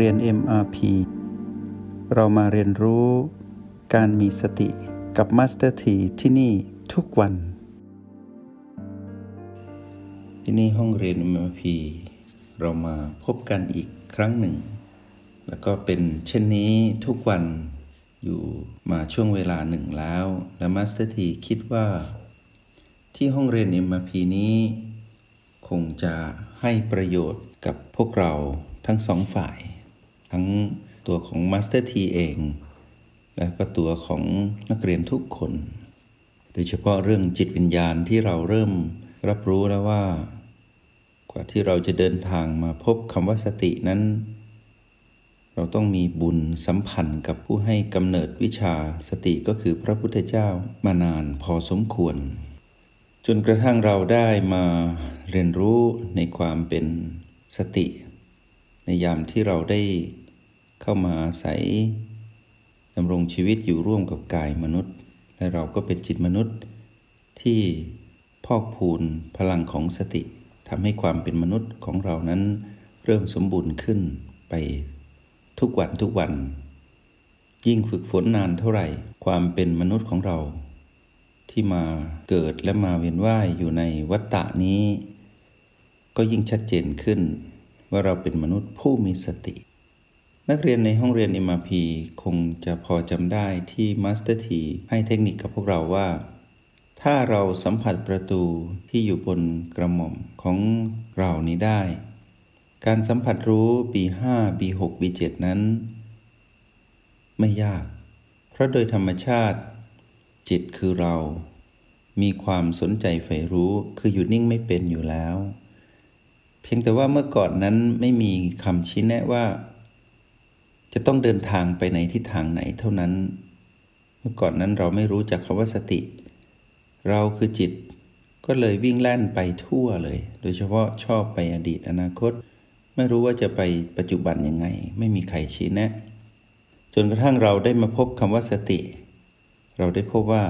เรียน MRP เรามาเรียนรู้การมีสติกับ Master T ที่ที่นี่ทุกวัน ที่นี่ห้องเรียน MRP เรามาพบกันอีกครั้งหนึ่ง แล้วก็เป็นเช่นนี้ทุกวันอยู่มาช่วงเวลาหนึ่งแล้ว และ Master T คิดว่า ที่ห้องเรียน MRP นี้ คงจะให้ประโยชน์กับพวกเราทั้งสองฝ่าย ทั้งตัวของ Master T เอง และก็ตัวของนักเรียนทุกคน โดยเฉพาะเรื่องจิตวิญญาณที่เราเริ่มรับรู้แล้วว่า กว่าที่เราจะเดินทางมาพบคำว่าสตินั้น เราต้องมีบุญสัมพันธ์กับผู้ให้กำเนิดวิชาสติก็คือพระพุทธเจ้ามานานพอสมควร จนกระทั่งเราได้มาเรียนรู้ในความเป็นสติ ในยามที่เราได้ เข้ามาอาศัยดำรงชีวิตอยู่ร่วมกับกายมนุษย์ และเราก็เป็นจิตมนุษย์ ที่พอกพูนพลังของสติทำให้ความเป็นมนุษย์ของเรานั้น เริ่มสมบูรณ์ขึ้นไปทุกวันทุกวัน ยิ่งฝึกฝนนานเท่าไหร่ ความเป็นมนุษย์ของเรา ที่มาเกิดและมาเวียนว่ายอยู่ในวัฏฏะนี้ ก็ยิ่งชัดเจนขึ้น ว่าเราเป็นมนุษย์ผู้มีสติ นักเรียนในห้องเรียน MRP คงจะพอจำได้ที่ Master T ให้เทคนิคกับพวกเราว่า ถ้าเราสัมผัสประตูที่อยู่บนกระหม่อมของเรานี้ได้ การสัมผัสรู้ B5 B6 B7 นั้น ไม่ยาก เพราะโดยธรรมชาติ จิตคือเรา มีความสนใจใฝ่รู้คืออยู่นิ่งไม่เป็นอยู่แล้ว เพียงแต่ว่าเมื่อก่อนนั้นไม่มีคำชี้แนะว่า จะต้องเดินทางไปในทิศทางไหนเท่านั้น เมื่อก่อนนั้นเราไม่รู้จักคำว่าสติ เราคือจิต ก็เลยวิ่งแล่นไปทั่วเลย โดยเฉพาะชอบไปอดีตอนาคต ไม่รู้ว่าจะไปปัจจุบันยังไง ไม่มีใครชี้แนะ จนกระทั่งเราได้มาพบคำว่าสติ เราได้พบว่า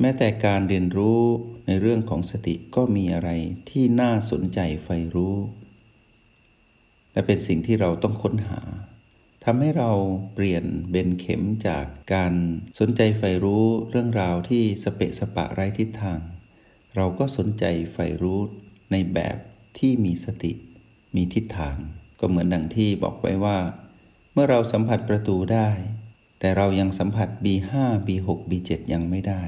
แม้แต่การเรียนรู้ในเรื่องของสติก็มีอะไรที่น่าสนใจใฝ่รู้ และเป็นสิ่งที่เราต้องค้นหา ทำให้เราเปลี่ยนเบนเข็มจากการสนใจใฝ่รู้เรื่องราวที่สเปะสปะไร้ทิศทาง เราก็สนใจใฝ่รู้ในแบบที่มีสติ มีทิศทาง ก็เหมือนดังที่บอกไว้ว่า เมื่อเราสัมผัสประตูได้ แต่เรายังสัมผัส B5 B6 B7 ยังไม่ได้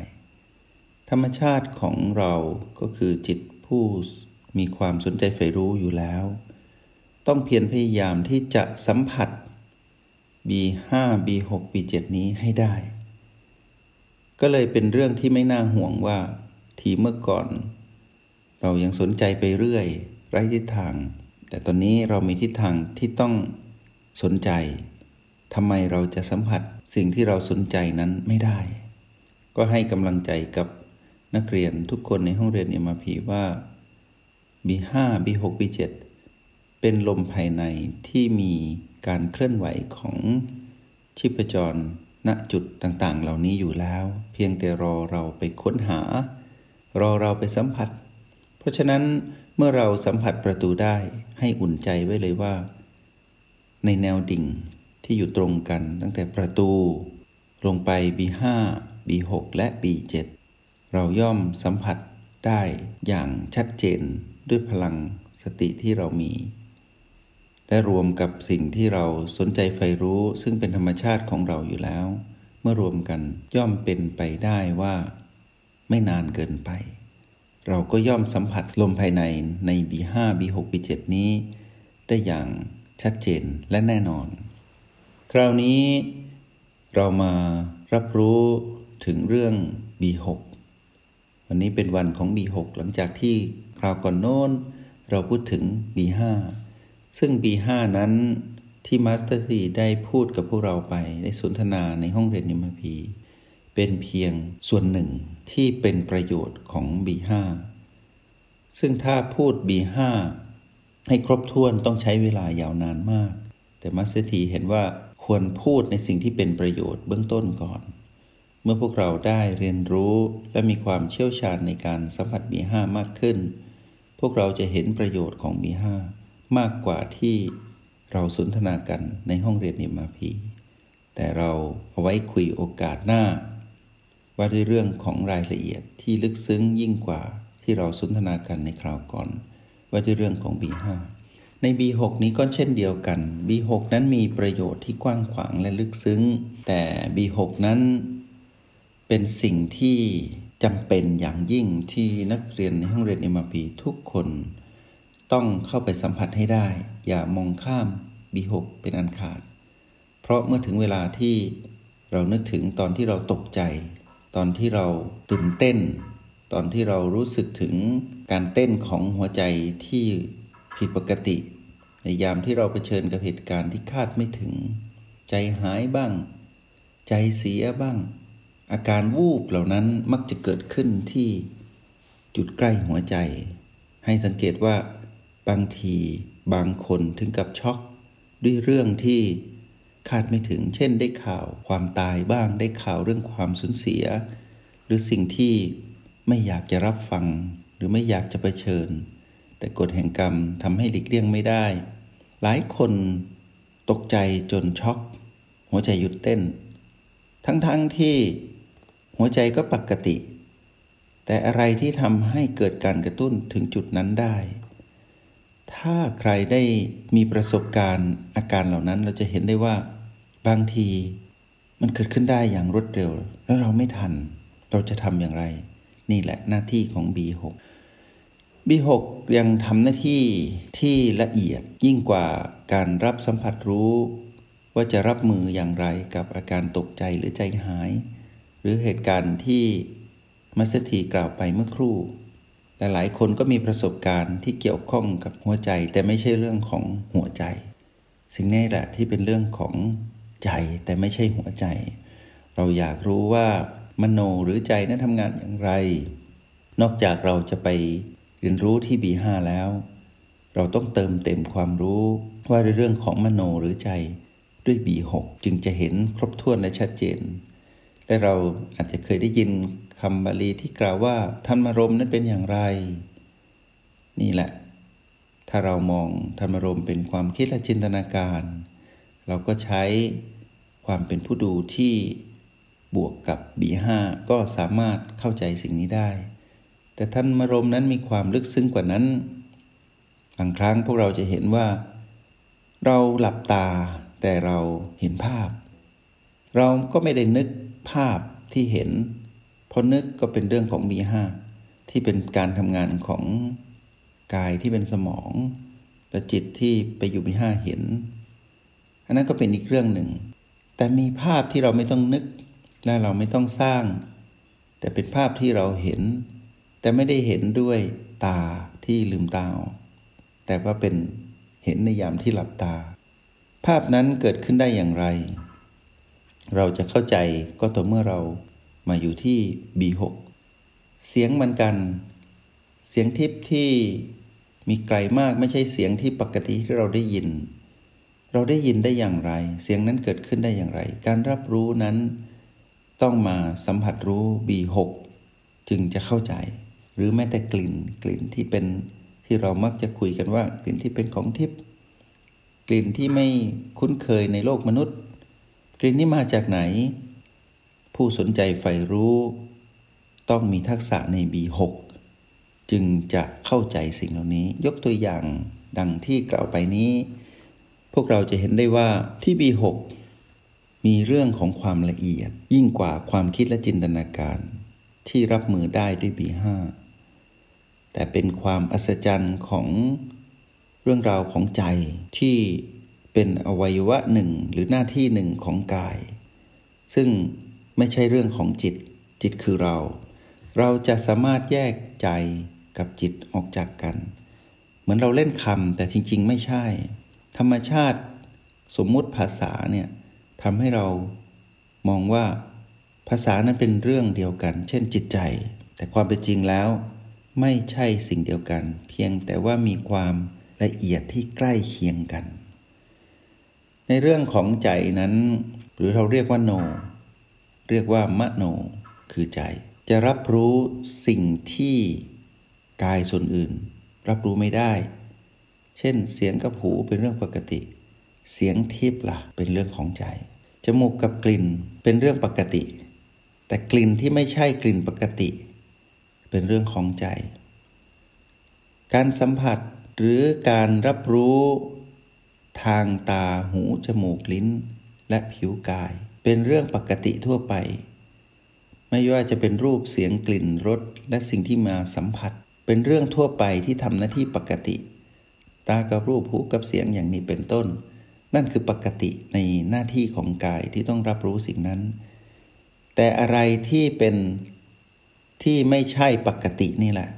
ธรรมชาติของเราก็คือจิตผู้มีความสนใจใฝ่รู้อยู่แล้ว ต้องเพียรพยายามที่จะสัมผัส B5 B6 B7 นี้ให้ได้ ก็เลยเป็นเรื่องที่ไม่น่าห่วงว่าทีเมื่อก่อน เรายังสนใจไปเรื่อย ไร้ทิศทาง แต่ตอนนี้เรามีทิศทางที่ต้องสนใจทำไมเราจะสัมผัสสิ่งที่เราสนใจนั้นไม่ได้ ก็ให้กำลังใจกับนักเรียนทุกคนในห้องเรียนเอ็มพีว่า B5 B6 B7 เป็นลมภายในที่มี การเคลื่อนไหวของชีพจร ณจุดต่างๆ เหล่านี้อยู่แล้ว เพียงแต่รอเราไปค้นหา รอเราไปสัมผัส เพราะฉะนั้นเมื่อเราสัมผัสประตูได้ให้อุ่นใจไว้เลยว่า ในแนวดิ่งที่อยู่ตรงกันตั้งแต่ประตู ลงไป B5 B6 และ B7 เราย่อมสัมผัสได้อย่างชัดเจนด้วยพลังสติที่เรามี และรวมกับสิ่งที่เราสนใจใฝ่รู้ ซึ่งเป็นธรรมชาติของเราอยู่แล้ว เมื่อรวมกันย่อมเป็นไปได้ว่า ไม่นานเกินไป เราก็ย่อมสัมผัสลมภายในใน B5 B6 B7 นี้ ได้อย่างชัดเจนและแน่นอน คราวนี้เรามารับรู้ถึงเรื่อง B6 วันนี้เป็นวันของ B6 หลังจากที่คราวก่อนโน้น เราพูดถึง B5 ซึ่ง B5 นั้นที่ Master T ได้พูดกับพวกเราไปในสนทนาในห้องเรียน MRP เป็นเพียงส่วนหนึ่งที่เป็นประโยชน์ของ B5 ซึ่งถ้าพูด B5 ให้ครบถ้วนต้องใช้เวลายาวนานมาก แต่ Master T เห็นว่าควรพูดในสิ่งที่เป็นประโยชน์เบื้องต้นก่อน เมื่อพวกเราได้เรียนรู้และมีความเชี่ยวชาญในการสัมผัส B5 มากขึ้น พวกเราจะเห็นประโยชน์ของ B5 มากกว่าที่เราสนทนากันในห้องเรียน MRP แต่เราเอาไว้คุยโอกาสหน้า ว่าด้วยเรื่องของรายละเอียดที่ลึกซึ้งยิ่งกว่าที่เราสนทนากันในคราวก่อน ว่าด้วยเรื่องของ B5 ใน B6 นี้ก็เช่นเดียวกัน B6 นั้นมีประโยชน์ที่กว้างขวางและลึกซึ้ง แต่ B6 นั้นเป็นสิ่งที่จำเป็นอย่างยิ่งที่นักเรียนในห้องเรียน MRP ทุกคน ต้องเข้าไปสัมผัสให้ได้ อย่ามองข้าม B6 เป็นอันขาด เพราะเมื่อถึงเวลาที่เรานึกถึงตอนที่เราตกใจ ตอนที่เราตื่นเต้น ตอนที่เรารู้สึกถึงการเต้นของหัวใจที่ผิดปกติ ในยามที่เราเผชิญกับเหตุการณ์ที่คาดไม่ถึง ใจหายบ้าง ใจเสียบ้าง อาการวูบเหล่านั้นมักจะเกิดขึ้นที่จุดใกล้หัวใจ ให้สังเกตว่า บางทีบางคนถึงกับช็อก ด้วยเรื่องที่คาดไม่ถึง เช่นได้ข่าวความตายบ้างได้ข่าวเรื่องความสูญเสีย หรือสิ่งที่ไม่อยากจะรับฟัง หรือไม่อยากจะะเผชิญ แต่กฎแห่งกรรมทำให้หลีกเลี่ยงไม่ได้ หลายคนตกใจจนช็อก หัวใจหยุดเต้น ทั้งๆทที่หัวใจก็ปกติ แต่อะไรที่ทำให้เกิดการกระตุ้นถึงจุดนั้นได้ ถ้าใครได้มีประสบการณ์อาการเหล่านั้น เราจะเห็นได้ว่าบางทีมันเกิดขึ้นได้อย่างรวดเร็ว แล้วเราไม่ทัน เราจะทำอย่างไร นี่แหละหน้าที่ของ B6 B6 ยังทำหน้าที่ที่ละเอียดยิ่งกว่าการรับสัมผัสรู้ ว่าจะรับมืออย่างไรกับอาการตกใจหรือใจหาย หรือเหตุการณ์ที่มัสถีกล่าวไปเมื่อครู่ หลายคนก็มีประสบการณ์ที่เกี่ยวข้องกับหัวใจ แต่ไม่ใช่เรื่องของหัวใจ สิ่งนี้แหละที่เป็นเรื่องของใจแต่ไม่ใช่หัวใจ เราอยากรู้ว่ามโนหรือใจนั้นทำงานอย่างไร นอกจากเราจะไปเรียนรู้ที่ B5 แล้ว เราต้องเติมเต็มความรู้ว่าในเรื่องของมโนหรือใจด้วย B6 จึงจะเห็นครบถ้วนและชัดเจน และเราอาจจะเคยได้ยิน คำบาลีที่กล่าวว่าธรรมรมนั้นเป็นอย่างไร นี่แหละ ถ้าเรามองธรรมรมเป็นความคิดและจินตนาการ เราก็ใช้ความเป็นผู้ดูที่บวกกับ B5 ก็สามารถเข้าใจสิ่งนี้ได้ แต่ท่านมรมนั้นมีความลึกซึ้งกว่านั้นบางครั้งพวกเราจะเห็นว่า เราหลับตาแต่เราเห็นภาพ เราก็ไม่ได้นึกภาพที่เห็น พราะนึกก็เป็นเรื่องของมีห้าที่เป็นการทำงานของกายที่เป็นสมองและจิตที่ไปอยู่มีห้าเห็น อันนั้นก็เป็นอีกเรื่องหนึ่ง แต่มีภาพที่เราไม่ต้องนึกและเราไม่ต้องสร้าง แต่เป็นภาพที่เราเห็น แต่ไม่ได้เห็นด้วยตาที่ลืมตา แต่ว่าเป็นเห็นในยามที่หลับตา ภาพนั้นเกิดขึ้นได้อย่างไร เราจะเข้าใจก็ต่อเมื่อเรา มาอยู่ที่ B6 เสียงมันกัน เสียงทิพที่มีไกลมากไม่ใช่เสียงที่ปกติที่เราได้ยิน เราได้ยินได้อย่างไร เสียงนั้นเกิดขึ้นได้อย่างไร การรับรู้นั้น ต้องมาสัมผัสรู้ B6 จึงจะเข้าใจ หรือแม้แต่กลิ่นกลิ่นที่เป็นที่เรามักจะคุยกันว่ากลิ่นที่เป็นของทิพย์กลิ่นที่ไม่คุ้นเคยในโลกมนุษย์ กลิ่นนี้มาจากไหน ผู้สนใจใฝ่รู้ ต้องมีทักษะใน B6 จึงจะเข้าใจสิ่งเหล่านี้ ยกตัวอย่างดังที่กล่าวไปนี้ พวกเราจะเห็นได้ว่าที่ B6 มีเรื่องของความละเอียด ยิ่งกว่าความคิดและจินตนาการ ที่รับมือได้ด้วย B5 แต่เป็นความอัศจรรย์ของเรื่องราวของใจที่เป็นอวัยวะหนึ่งหรือหน้าที่หนึ่งของกาย ซึ่ง ไม่ใช่เรื่องของจิต จิตคือเรา เราจะสามารถแยกใจกับจิตออกจากกัน เหมือนเราเล่นคำแต่จริง ๆ ไม่ใช่ ธรรมชาติสมมุติภาษาเนี่ยทำให้เรามองว่าภาษานั้นเป็นเรื่องเดียวกัน เช่นจิตใจ แต่ความเป็นจริงแล้ว ไม่ใช่สิ่งเดียวกัน เพียงแต่ว่ามีความละเอียดที่ใกล้เคียงกัน ในเรื่องของใจนั้น หรือเราเรียกว่าโน เรียกว่ามโนคือใจ จะรับรู้สิ่งที่กายส่วนอื่น รับรู้ไม่ได้ เช่น เสียงกับหูเป็นเรื่องปกติ เสียงทิพย์ล่ะเป็นเรื่องของใจ จมูกกับกลิ่นเป็นเรื่องปกติ แต่กลิ่นที่ไม่ใช่กลิ่นปกติ เป็นเรื่องของใจ การสัมผัสหรือการรับรู้ทางตาหู จมูก ลิ้น และผิวกาย เป็นเรื่องปกติทั่วไป ไม่ว่าจะเป็นรูปเสียงกลิ่นรสและสิ่งที่มาสัมผัส เป็นเรื่องทั่วไปที่ทำหน้าที่ปกติ ตากับรูปหูกับเสียงอย่างนี้เป็นต้น นั่นคือปกติในหน้าที่ของกายที่ต้องรับรู้สิ่งนั้น แต่อะไรที่เป็นที่ไม่ใช่ปกตินี่แหละ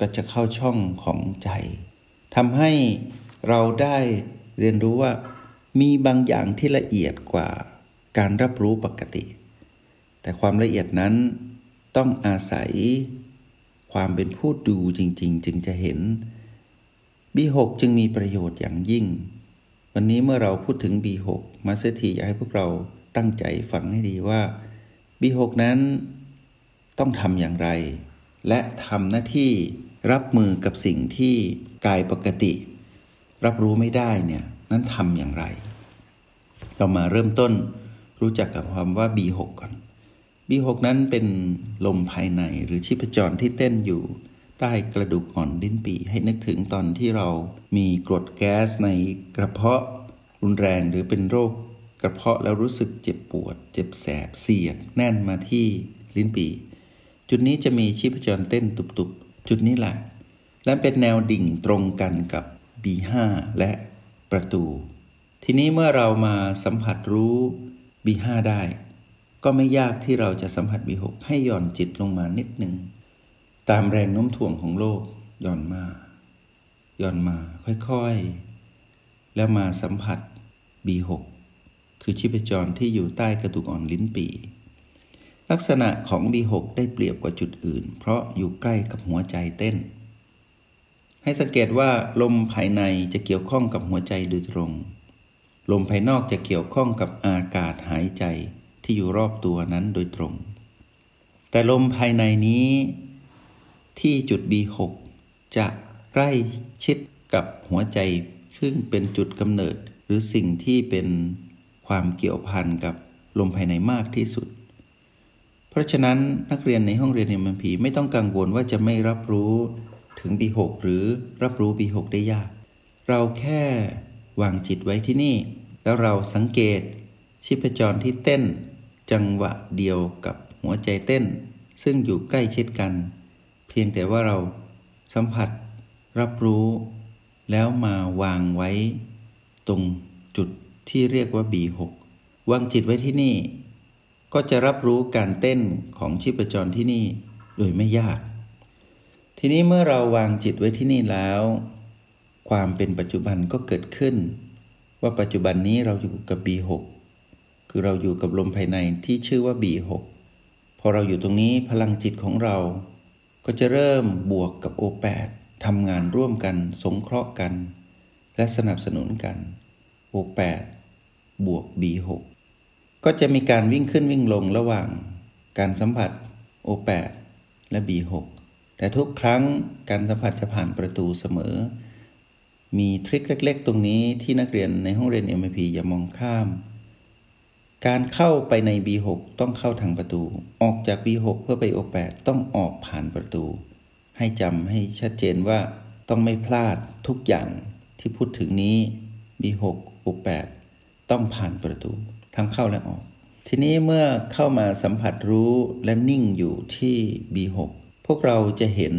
ก็จะเข้าช่องของใจทำให้เราได้เรียนรู้ว่ามีบางอย่างที่ละเอียดกว่า การรับรู้ปกติ แต่ความละเอียดนั้นต้องอาศัยความเป็นผู้ดูจริง ๆ จึงจะเห็น B6 จึงมีประโยชน์อย่างยิ่ง วันนี้เมื่อเราพูดถึง B6 Master T อยากให้พวกเราตั้งใจฟังให้ดีว่า B6 นั้นต้องทำอย่างไร และทำหน้าที่รับมือกับสิ่งที่กายปกติ รับรู้ไม่ได้เนี่ยนั้นทำอย่างไร เรามาเริ่มต้น รู้จักกับคำว่า B6 ก่อน B6 นั้นเป็นลมภายในหรือชีพจรที่เต้นอยู่ใต้กระดูกอ่อนดิ้นปีให้นึกถึงตอนที่เรามีกรดแก๊สในกระเพาะรุนแรงหรือเป็นโรคกระเพาะแล้วรู้สึกเจ็บปวด เจ็บแสบเสียดแน่นมาที่ลิ้นปี จุดนี้จะมีชีพจรเต้นตุบๆ จุดนี้แหละและเป็นแนวดิ่งตรงกันกับ B5 และประตู ทีนี้เมื่อเรามาสัมผัสรู้ B5 ได้ ก็ไม่ยากที่เราจะสัมผัส B6 ให้หย่อนจิตลงมานิดหนึ่ง ตามแรงโน้มถ่วงของโลกหย่อนมา หย่อนมาค่อยๆ แล้วมาสัมผัส B6 คือชีพจรที่อยู่ใต้กระดูกอ่อนลิ้นปี ลักษณะของ B6 ได้เปรียบกว่าจุดอื่น เพราะอยู่ใกล้กับหัวใจเต้น ให้สังเกตว่าลมภายในจะเกี่ยวข้องกับหัวใจโดยตรง ลมภายนอกจะเกี่ยวข้องกับอากาศหายใจที่อยู่รอบตัวนั้นโดยตรง แต่ลมภายในนี้ที่จุด B6 จะใกล้ชิดกับหัวใจ ซึ่งเป็นจุดกำเนิด หรือสิ่งที่เป็นความเกี่ยวพันกับลมภายในมากที่สุด เพราะฉะนั้นนักเรียนในห้องเรียนเอ็มพีไม่ต้องกังวลว่าจะไม่รับรู้ถึง B6 หรือรับรู้ B6 ได้ยาก เราแค่ วางจิตไว้ที่นี่ แล้วเราสังเกตชีพจรที่เต้น จังหวะเดียวกับหัวใจเต้น ซึ่งอยู่ใกล้ชิดกัน เพียงแต่ว่าเราสัมผัส รับรู้ แล้วมาวางไว้ ตรงจุดที่เรียกว่า B6 วางจิตไว้ที่นี่ ก็จะรับรู้การเต้นของชีพจรที่นี่โดยไม่ยาก ทีนี้เมื่อเราวางจิตไว้ที่นี่แล้ว ความเป็นปัจจุบันก็เกิดขึ้น ว่าปัจจุบันนี้เราอยู่กับ B6 คือเราอยู่กับลมภายในที่ชื่อว่า B6 พอเราอยู่ตรงนี้พลังจิตของเรา ก็จะเริ่มบวกกับ O8 ทำงานร่วมกัน สงเคราะห์กัน และสนับสนุนกัน O8 บวก B6 ก็จะมีการวิ่งขึ้นวิ่งลงระหว่าง การสัมผัส O8 และ B6 แต่ทุกครั้งการสัมผัสจะผ่านประตูเสมอ มีทริคเล็ก ๆ ตรงนี้ที่นักเรียนในห้องเรียน MP อย่ามองข้าม การเข้าไปใน B6 ต้องเข้าทางประตู ออกจาก B6 เพื่อไป O8 ต้องออกผ่านประตู ให้จำให้ชัดเจนว่าต้องไม่พลาดทุกอย่างที่พูดถึงนี้ B6 O8 ต้องผ่านประตูทั้งเข้าและออก ทีนี้เมื่อเข้ามาสัมผัสรู้และนิ่งอยู่ที่ B6 พวกเราจะเห็น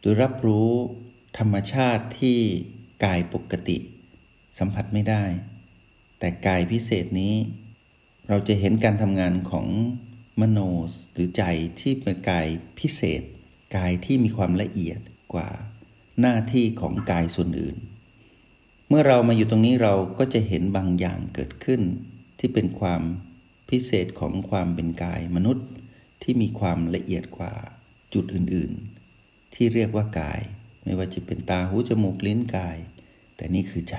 หรือรับรู้ ธรรมชาติที่กายปกติ สัมผัสไม่ได้ แต่กายพิเศษนี้ เราจะเห็นการทำงานของมโนหรือใจที่เป็นกายพิเศษ กายที่มีความละเอียดกว่าหน้าที่ของกายส่วนอื่น เมื่อเรามาอยู่ตรงนี้เราก็จะเห็นบางอย่างเกิดขึ้น ที่เป็นความพิเศษของความเป็นกายมนุษย์ที่มีความละเอียดกว่าจุดอื่น ๆ ที่เรียกว่ากาย ไม่ว่าจะเป็นตาหูจมูกลิ้นกาย แต่นี่คือใจ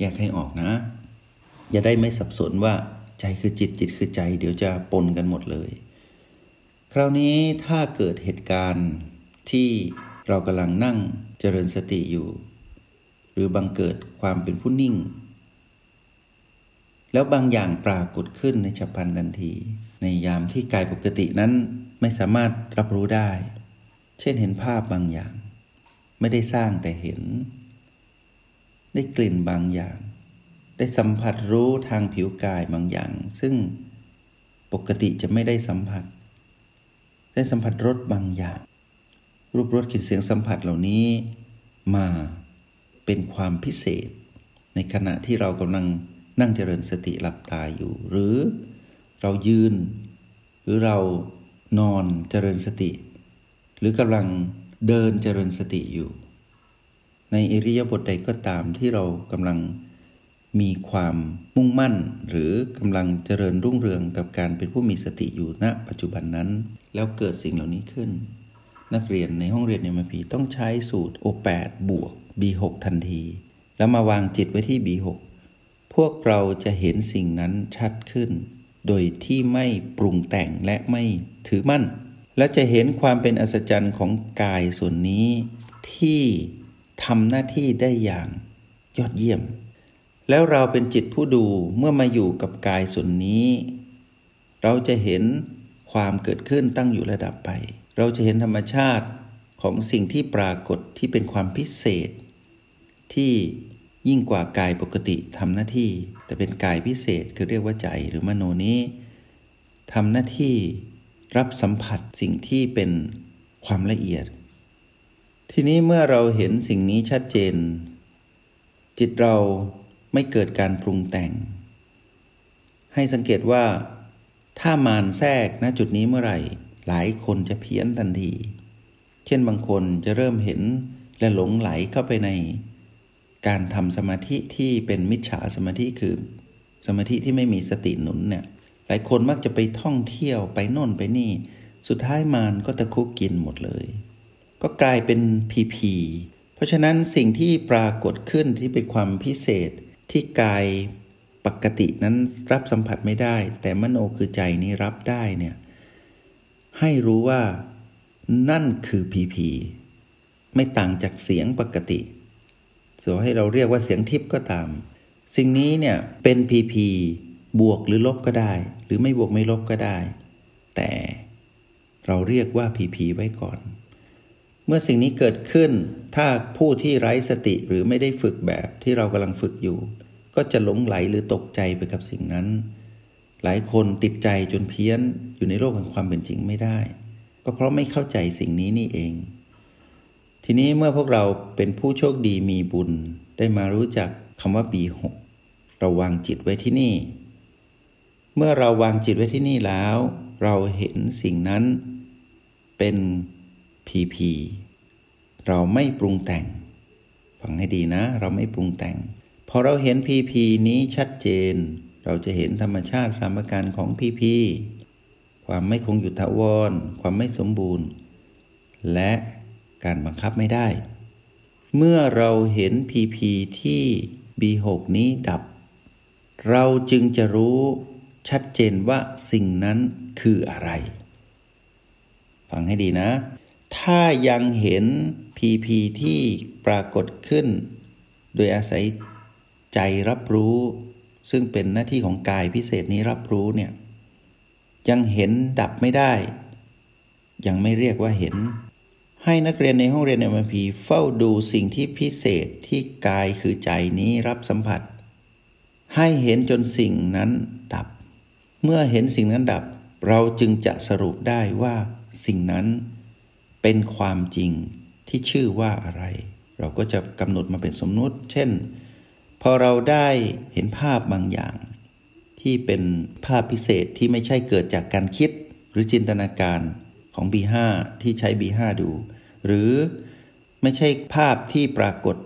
อยากให้ออกนะ อย่าได้ไม่สับสนว่าใจคือจิตจิตคือใจ เดี๋ยวจะปนกันหมดเลย คราวนี้ถ้าเกิดเหตุการณ์ที่เรากำลังนั่งเจริญสติอยู่ หรือบังเกิดความเป็นผู้นิ่ง แล้วบางอย่างปรากฏขึ้นในฉับพลันทันที ในยามที่กายปกตินั้นไม่สามารถรับรู้ได้ เช่นเห็นภาพบางอย่าง ไม่ได้สร้างแต่เห็น ได้กลิ่นบางอย่าง ได้สัมผัสรู้ทางผิวกายบางอย่าง ซึ่งปกติจะไม่ได้สัมผัส ได้สัมผัสรสบางอย่าง รูปรสกลิ่นเสียงสัมผัสเหล่านี้ มาเป็นความพิเศษ ในขณะที่เรากำลังนั่งเจริญสติหลับตาอยู่ หรือเรายืน หรือเรานอนเจริญสติ หรือกำลัง เดินเจริญสติอยู่ ในอิริยาบถใดก็ตามที่เรากำลังมีความมุ่งมั่น หรือกำลังเจริญรุ่งเรืองกับการเป็นผู้มีสติอยู่ณ ปัจจุบันนั้น แล้วเกิดสิ่งเหล่านี้ขึ้น นักเรียนในห้องเรียนในมพีต้องใช้สูตร O8 บวก B6 ทันที แล้วมาวางจิตไว้ที่ B6 พวกเราจะเห็นสิ่งนั้นชัดขึ้น โดยที่ไม่ปรุงแต่งและไม่ถือมั่น และจะเห็นความเป็นอัศจรรย์ของกายส่วนนี้ ที่ทำหน้าที่ได้อย่างยอดเยี่ยม แล้วเราเป็นจิตผู้ดูเมื่อมาอยู่กับกายส่วนนี้ เราจะเห็นความเกิดขึ้นตั้งอยู่ระดับไป เราจะเห็นธรรมชาติของสิ่งที่ปรากฏที่เป็นความพิเศษ ที่ยิ่งกว่ากายปกติทำหน้าที่ แต่เป็นกายพิเศษคือเรียกว่าใจหรือมโนนี้ทำหน้าที่ รับสัมผัสสิ่งที่เป็นความละเอียด ทีนี้เมื่อเราเห็นสิ่งนี้ชัดเจน จิตเราไม่เกิดการปรุงแต่ง ให้สังเกตว่า ถ้ามานแทรกณจุดนี้เมื่อไหร่ หลายคนจะเพี้ยนทันที เช่นบางคนจะเริ่มเห็นและหลงไหลเข้าไปในการทำสมาธิที่เป็นมิจฉาสมาธิคือ สมาธิที่ไม่มีสติหนุนเนี่ย หลายคนมักจะไปท่องเที่ยวไปโน่นไปนี่ สุดท้ายมารก็ตะคุกกินหมดเลย ก็กลายเป็นพีพีเพราะฉะนั้นสิ่งที่ปรากฏขึ้นที่เป็นความพิเศษที่กายปกตินั้นรับสัมผัสไม่ได้ แต่มโนคือใจนี้รับได้เนี่ยให้รู้ว่านั่นคือพีพีไม่ต่างจากเสียงปกติส่วนให้เราเรียกว่าเสียงทิพย์ก็ตาม สิ่งนี้เนี่ยเป็นพีพี บวกหรือลบก็ได้ หรือไม่บวกไม่ลบก็ได้ แต่เราเรียกว่าพีพีไว้ก่อน เมื่อสิ่งนี้เกิดขึ้น ถ้าผู้ที่ไร้สติหรือไม่ได้ฝึกแบบที่เรากำลังฝึกอยู่ ก็จะหลงไหลหรือตกใจไปกับสิ่งนั้น หลายคนติดใจจนเพี้ยนอยู่ในโลกแห่งความเป็นจริงไม่ได้ ก็เพราะไม่เข้าใจสิ่งนี้นี่เอง ทีนี้เมื่อพวกเราเป็นผู้โชคดีมีบุญได้มารู้จักคำว่าปีหกเราวางจิตไว้ที่นี่ เมื่อเราวางจิตไว้ที่นี่แล้ว เราเห็นสิ่งนั้นเป็นพีพีเราไม่ปรุงแต่ง ฟังให้ดีนะ เราไม่ปรุงแต่ง พอเราเห็นพีพีนี้ชัดเจน เราจะเห็นธรรมชาติสามประการของพีพีความไม่คงอยู่ถาวร ความไม่สมบูรณ์ และการบังคับไม่ได้ เมื่อเราเห็น PP ที่ B6 นี้ดับ เราจึงจะรู้ ชัดเจนว่าสิ่งนั้นคืออะไร ฟังให้ดีนะ ถ้ายังเห็น PP ที่ปรากฏขึ้น โดยอาศัยใจรับรู้ ซึ่งเป็นหน้าที่ของกายพิเศษนี้รับรู้เนี่ยยังเห็นดับไม่ได้ ยังไม่เรียกว่าเห็น ให้นักเรียนในห้องเรียน m พีเฝ้าดูสิ่งที่พิเศษที่กายคือใจนี้รับสัมผัส ให้เห็นจนสิ่งนั้นดับ เมื่อเห็นสิ่งนั้นดับ เราจึงจะสรุปได้ว่าสิ่งนั้นเป็นความจริงที่ชื่อว่าอะไร เราก็จะกำหนดมาเป็นสมมุติ เช่น พอเราได้เห็นภาพบางอย่าง ที่เป็นภาพพิเศษที่ไม่ใช่เกิดจากการคิดหรือจินตนาการของ B5 ที่ใช้ B5 ดู หรือไม่ใช่ภาพที่ปรากฏ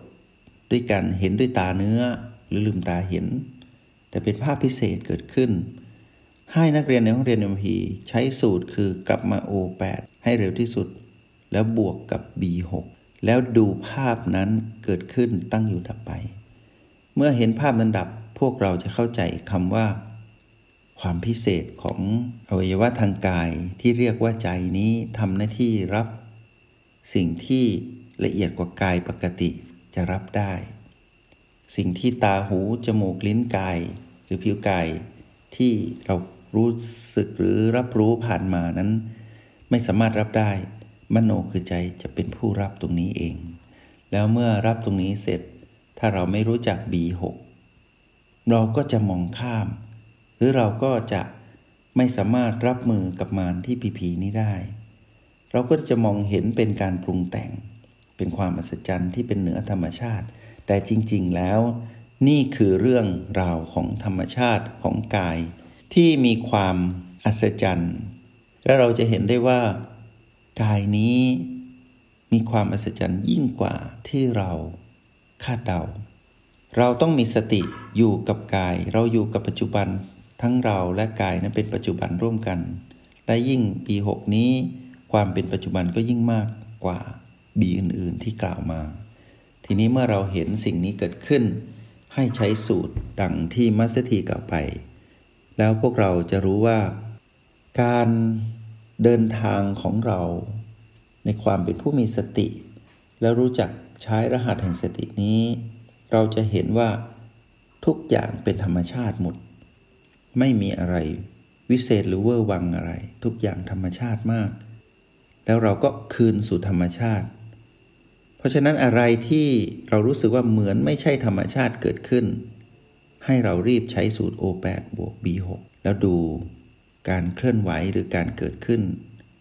ด้วยกันเห็นด้วยตาเนื้อหรือลืมตาเห็น แต่เป็นภาพพิเศษเกิดขึ้น ให้นักเรียนในห้องเรียน MP ใช้สูตรคือกลับมา O8 ให้เร็วที่สุด แล้วบวกกับ B6 แล้วดูภาพนั้นเกิดขึ้นตั้งอยู่ดับไป เมื่อเห็นภาพนั้นดับพวกเราจะเข้าใจคำว่า ความพิเศษของอวัยวะทางกายที่เรียกว่าใจนี้ทำหน้าที่รับ สิ่งที่ละเอียดกว่ากายปกติจะรับได้ สิ่งที่ตาหู จมูก ลิ้นกาย หรือผิวกายที่เรา รู้สึกหรือรับรู้ผ่านมานั้น ไม่สามารถรับได้ มโนคือใจจะเป็นผู้รับตรงนี้เอง แล้วเมื่อรับตรงนี้เสร็จ ถ้าเราไม่รู้จัก B6 เราก็จะมองข้าม หรือเราก็จะไม่สามารถรับมือกับมารที่ผีผีนี้ได้ เราก็จะมองเห็นเป็นการปรุงแต่ง เป็นความอัศจรรย์ที่เป็นเหนือธรรมชาติ แต่จริง ๆ แล้ว นี่คือเรื่องราวของธรรมชาติของกาย ที่มีความอัศจรรย์ และเราจะเห็นได้ว่ากายนี้มีความอัศจรรย์ยิ่งกว่าที่เราคาดเดา เราต้องมีสติอยู่กับกาย เราอยู่กับปัจจุบันทั้งเราและกายนั้นเป็นปัจจุบันร่วมกัน และยิ่งปีหกนี้ ความเป็นปัจจุบันก็ยิ่งมากกว่าบีอื่น ๆ ที่กล่าวมา ทีนี้เมื่อเราเห็นสิ่งนี้เกิดขึ้น ให้ใช้สูตรดังที่มัสถีกล่าวไป แล้วพวกเราจะรู้ว่า การเดินทางของเรา ในความเป็นผู้มีสติ แล้วรู้จักใช้รหัสแห่งสตินี้ เราจะเห็นว่าทุกอย่างเป็นธรรมชาติหมด ไม่มีอะไร วิเศษหรือเวอร์วังอะไร ทุกอย่างธรรมชาติมาก แล้วเราก็คืนสู่ธรรมชาติ เพราะฉะนั้นอะไรที่เรารู้สึกว่าเหมือนไม่ใช่ธรรมชาติเกิดขึ้น ให้เรารีบใช้สูตร O8 บวก B6 แล้วดูการเคลื่อนไหวหรือการเกิดขึ้น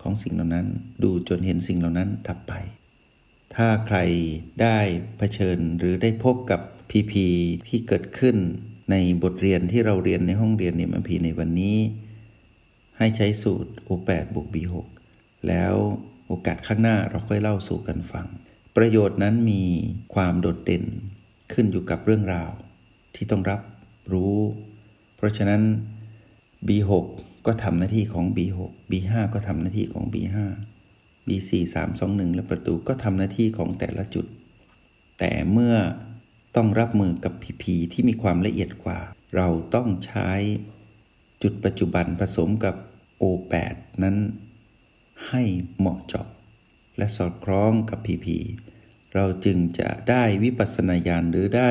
ของสิ่งเหล่านั้น ดูจนเห็นสิ่งเหล่านั้นดับไป ถ้าใครได้เผชิญหรือได้พบกับพีพีที่เกิดขึ้นในบทเรียนที่เราเรียนในห้องเรียนเนมพีในวันนี้ ให้ใช้สูตร O8 บวก B6 แล้วโอกาสข้างหน้าเราค่อยเล่าสู่กันฟัง ประโยชน์นั้นมีความโดดเด่นขึ้นอยู่กับเรื่องราวที่ต้องรับ รู้ เพราะฉะนั้น B6 ก็ทำหน้าที่ของ B6 B5 ก็ทำหน้าที่ของ B5 B4 3 2 1 และประตูก็ทำหน้าที่ของแต่ละจุด แต่เมื่อต้องรับมือกับผีผีที่มีความละเอียดกว่า เราต้องใช้จุดปัจจุบันผสมกับ O8 นั้น ให้เหมาะเจาะ และสอดคล้องกับผีผีเราจึงจะได้วิปัสสนาญาณหรือได้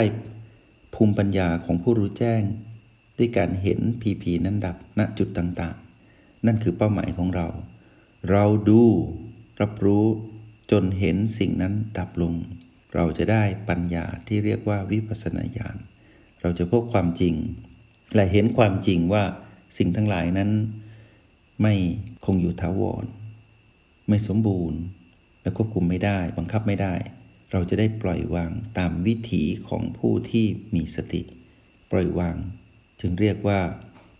ภูมิปัญญาของผู้รู้แจ้ง ด้วยการเห็นผีผีนั้นดับณจุดต่างๆ นั่นคือเป้าหมายของเรา เราดูรับรู้จนเห็นสิ่งนั้นดับลง เราจะได้ปัญญาที่เรียกว่าวิปัสนาญาณเราจะพบความจริง และเห็นความจริงว่าสิ่งทั้งหลายนั้น ไม่คงอยู่ถาวร ไม่สมบูรณ์ และควบคุมไม่ได้ บังคับไม่ได้ เราจะได้ปล่อยวางตามวิถีของผู้ที่มีสติ ปล่อยวาง จึงเรียกว่า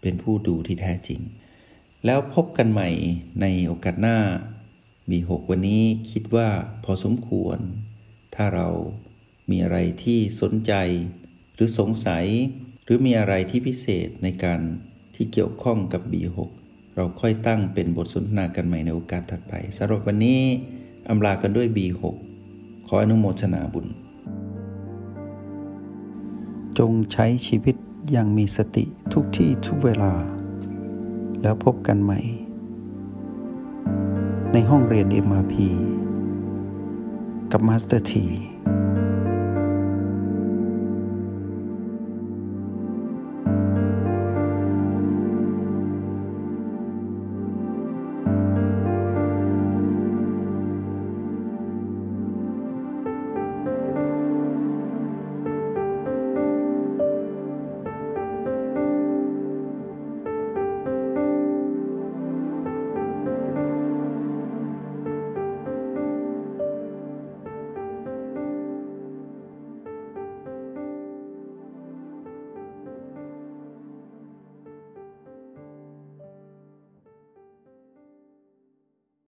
เป็นผู้ดูที่แท้จริง แล้วพบกันใหม่ในโอกาสหน้ามีหกวันนี้คิดว่าพอสมควร ถ้าเรามีอะไรที่สนใจ หรือสงสัย หรือมีอะไรที่พิเศษในการที่เกี่ยวข้องกับ B6 เราค่อยตั้งเป็นบทสนทนากันใหม่ในโอกาสถัดไปสำหรับวันนี้อำลากันด้วย B6 ขออนุโมทนาบุญ จงใช้ชีวิตอย่างมีสติทุกที่ทุกเวลา แล้วพบกันใหม่ ในห้องเรียน MRP กับ Master T